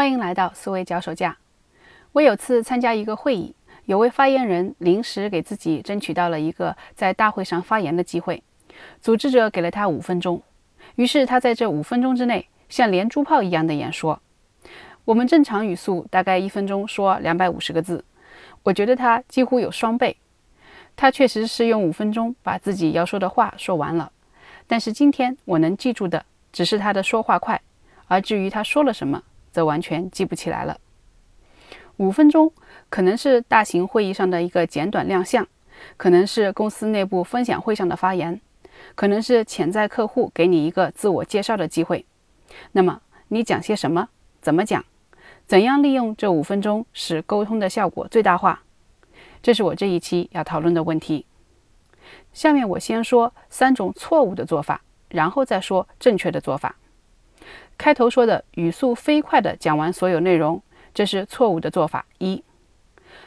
欢迎来到思维脚手架。我有次参加一个会议，有位发言人临时给自己争取到了一个在大会上发言的机会，组织者给了他五分钟，于是他在这五分钟之内像连珠炮一样的演说。我们正常语速大概一分钟说两百五十个字，我觉得他几乎有双倍。他确实是用五分钟把自己要说的话说完了，但是今天我能记住的只是他的说话快，而至于他说了什么。则完全记不起来了。五分钟可能是大型会议上的一个简短亮相，可能是公司内部分享会上的发言，可能是潜在客户给你一个自我介绍的机会。那么你讲些什么？怎么讲？怎样利用这五分钟使沟通的效果最大化？这是我这一期要讨论的问题。下面我先说三种错误的做法，然后再说正确的做法。开头说的语速飞快地讲完所有内容，这是错误的做法一。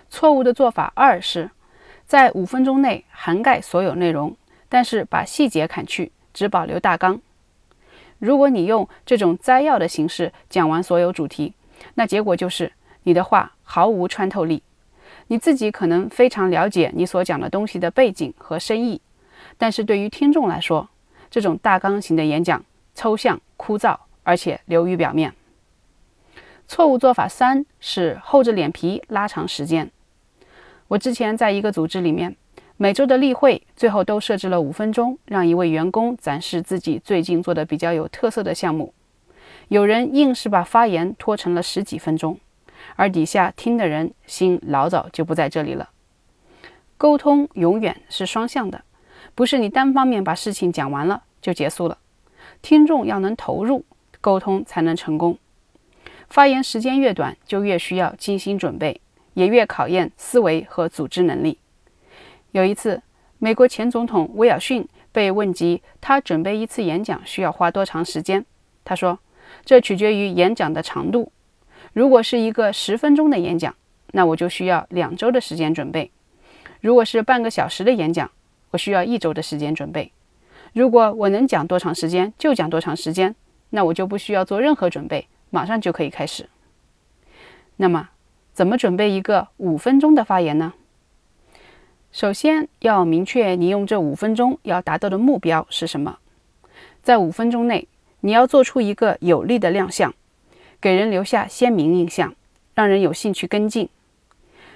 错误的做法二是，在五分钟内涵盖所有内容，但是把细节砍去，只保留大纲。如果你用这种摘要的形式讲完所有主题，那结果就是你的话毫无穿透力。你自己可能非常了解你所讲的东西的背景和深意，但是对于听众来说，这种大纲型的演讲抽象枯燥。而且流于表面。错误做法三是厚着脸皮拉长时间。我之前在一个组织里面，每周的例会最后都设置了五分钟，让一位员工展示自己最近做的比较有特色的项目。有人硬是把发言拖成了十几分钟，而底下听的人心老早就不在这里了。沟通永远是双向的，不是你单方面把事情讲完了就结束了。听众要能投入。沟通才能成功。发言时间越短，就越需要精心准备，也越考验思维和组织能力。有一次，美国前总统威尔逊被问及他准备一次演讲需要花多长时间，他说：“这取决于演讲的长度。如果是一个十分钟的演讲，那我就需要两周的时间准备；如果是半个小时的演讲，我需要一周的时间准备。如果我能讲多长时间，就讲多长时间。”那我就不需要做任何准备，马上就可以开始。那么，怎么准备一个五分钟的发言呢？首先要明确你用这五分钟要达到的目标是什么。在五分钟内，你要做出一个有力的亮相，给人留下鲜明印象，让人有兴趣跟进。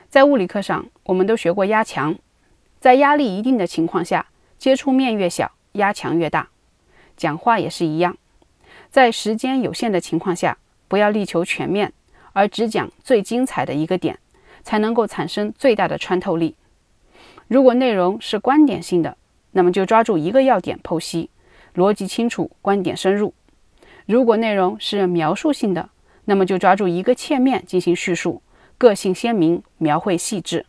在物理课上，我们都学过压强，在压力一定的情况下，接触面越小，压强越大。讲话也是一样。在时间有限的情况下，不要力求全面，而只讲最精彩的一个点，才能够产生最大的穿透力。如果内容是观点性的，那么就抓住一个要点剖析，逻辑清楚，观点深入；如果内容是描述性的，那么就抓住一个切面进行叙述，个性鲜明，描绘细致。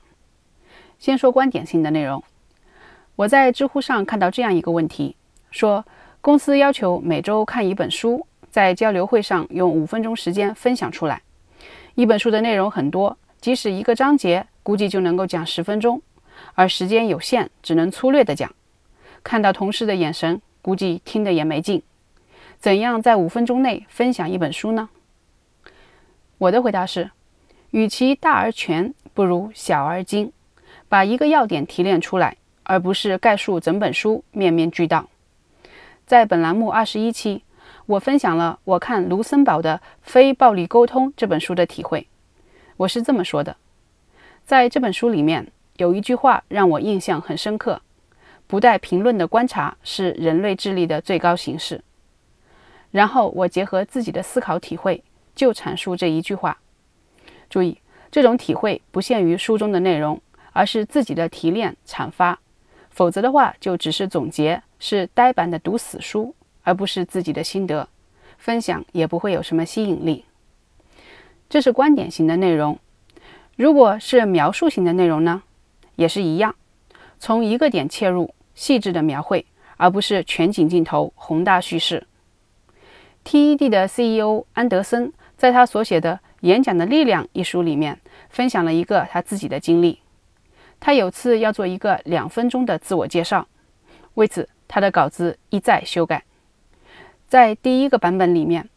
先说观点性的内容，我在知乎上看到这样一个问题，说。公司要求每周看一本书，在交流会上用五分钟时间分享出来。一本书的内容很多，即使一个章节，估计就能够讲十分钟，而时间有限，只能粗略的讲。看到同事的眼神，估计听得也没劲。怎样在五分钟内分享一本书呢？我的回答是：与其大而全，不如小而精，把一个要点提炼出来，而不是概述整本书，面面俱到。在本栏目二十一期，我分享了我看卢森堡的《非暴力沟通》这本书的体会。我是这么说的：在这本书里面有一句话让我印象很深刻，“不带评论的观察是人类智力的最高形式。”然后我结合自己的思考体会，就阐述这一句话。注意，这种体会不限于书中的内容，而是自己的提炼阐发。否则的话，就只是总结，是呆板的读死书，而不是自己的心得分享，也不会有什么吸引力。这是观点型的内容。如果是描述型的内容呢，也是一样，从一个点切入，细致的描绘，而不是全景镜头、宏大叙事。TED 的 CEO 安德森在他所写的《演讲的力量》一书里面，分享了一个他自己的经历。他有次要做一个两分钟的自我介绍，为此他的稿子一再修改。在第一个版本里面，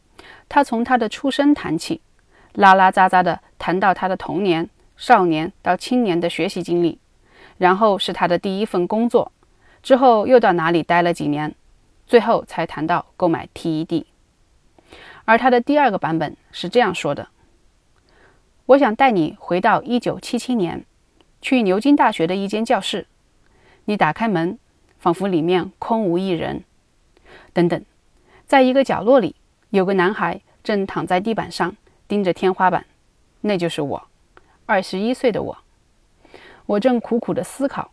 他从他的出生谈起，拉拉杂杂的谈到他的童年、少年到青年的学习经历，然后是他的第一份工作，之后又到哪里待了几年，最后才谈到购买 TED。而他的第二个版本是这样说的：“我想带你回到1977年，去牛津大学的一间教室。你打开门，仿佛里面空无一人。等等，在一个角落里，有个男孩正躺在地板上。”盯着天花板，那就是我，二十一岁的我。我正苦苦地思考，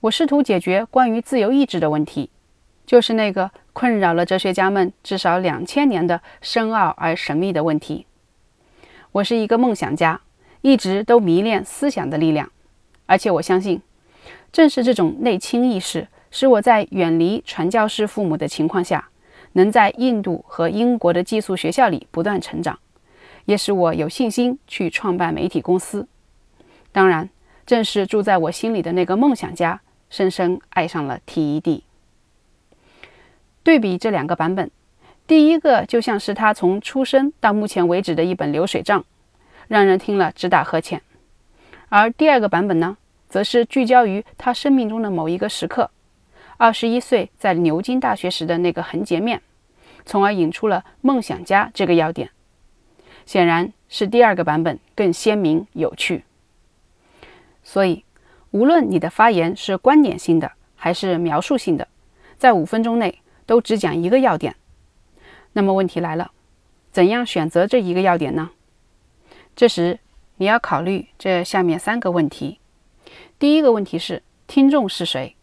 我试图解决关于自由意志的问题，就是那个困扰了哲学家们至少两千年的深奥而神秘的问题。我是一个梦想家，一直都迷恋思想的力量，而且我相信，正是这种内倾意识，使我在远离传教士父母的情况下，能在印度和英国的寄宿学校里不断成长。也使我有信心去创办媒体公司。当然，正是住在我心里的那个梦想家，深深爱上了 TED。对比这两个版本，第一个就像是他从出生到目前为止的一本流水账，让人听了直打呵欠；而第二个版本呢，则是聚焦于他生命中的某一个时刻——二十一岁在牛津大学时的那个横截面，从而引出了“梦想家”这个要点。显然是第二个版本更鲜明有趣，所以无论你的发言是观点性的还是描述性的，在五分钟内都只讲一个要点。那么问题来了，怎样选择这一个要点呢？这时你要考虑这下面三个问题。第一个问题是听众是谁？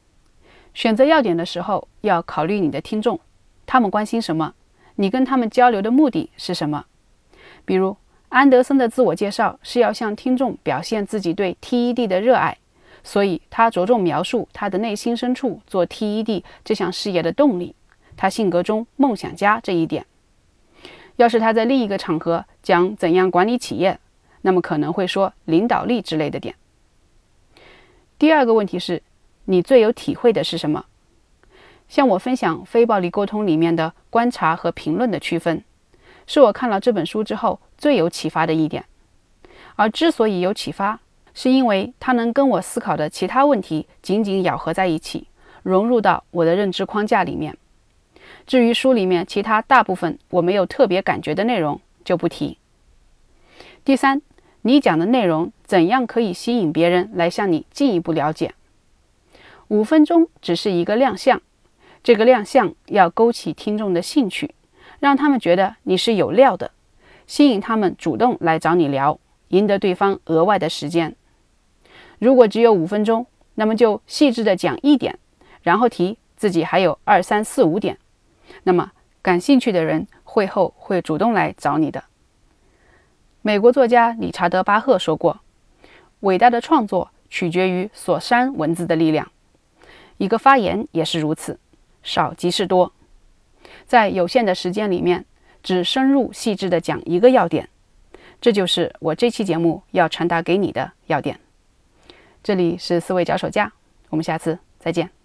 选择要点的时候要考虑你的听众，他们关心什么？你跟他们交流的目的是什么？比如，安德森的自我介绍是要向听众表现自己对 TED 的热爱，所以他着重描述他的内心深处做 TED 这项事业的动力，他性格中梦想家这一点。要是他在另一个场合讲怎样管理企业，那么可能会说领导力之类的点。第二个问题是，你最有体会的是什么？向我分享非暴力沟通里面的观察和评论的区分。是我看了这本书之后最有启发的一点，而之所以有启发，是因为它能跟我思考的其他问题紧紧咬合在一起，融入到我的认知框架里面。至于书里面其他大部分我没有特别感觉的内容，就不提。第三，你讲的内容怎样可以吸引别人来向你进一步了解？五分钟只是一个亮相，这个亮相要勾起听众的兴趣。让他们觉得你是有料的，吸引他们主动来找你聊，赢得对方额外的时间。如果只有五分钟，那么就细致的讲一点，然后提自己还有二三四五点，那么感兴趣的人会后会主动来找你的。美国作家理查德·巴赫说过：“伟大的创作取决于所删文字的力量，一个发言也是如此，少即是多。”在有限的时间里面，只深入细致的讲一个要点，这就是我这期节目要传达给你的要点。这里是思维脚手架，我们下次再见。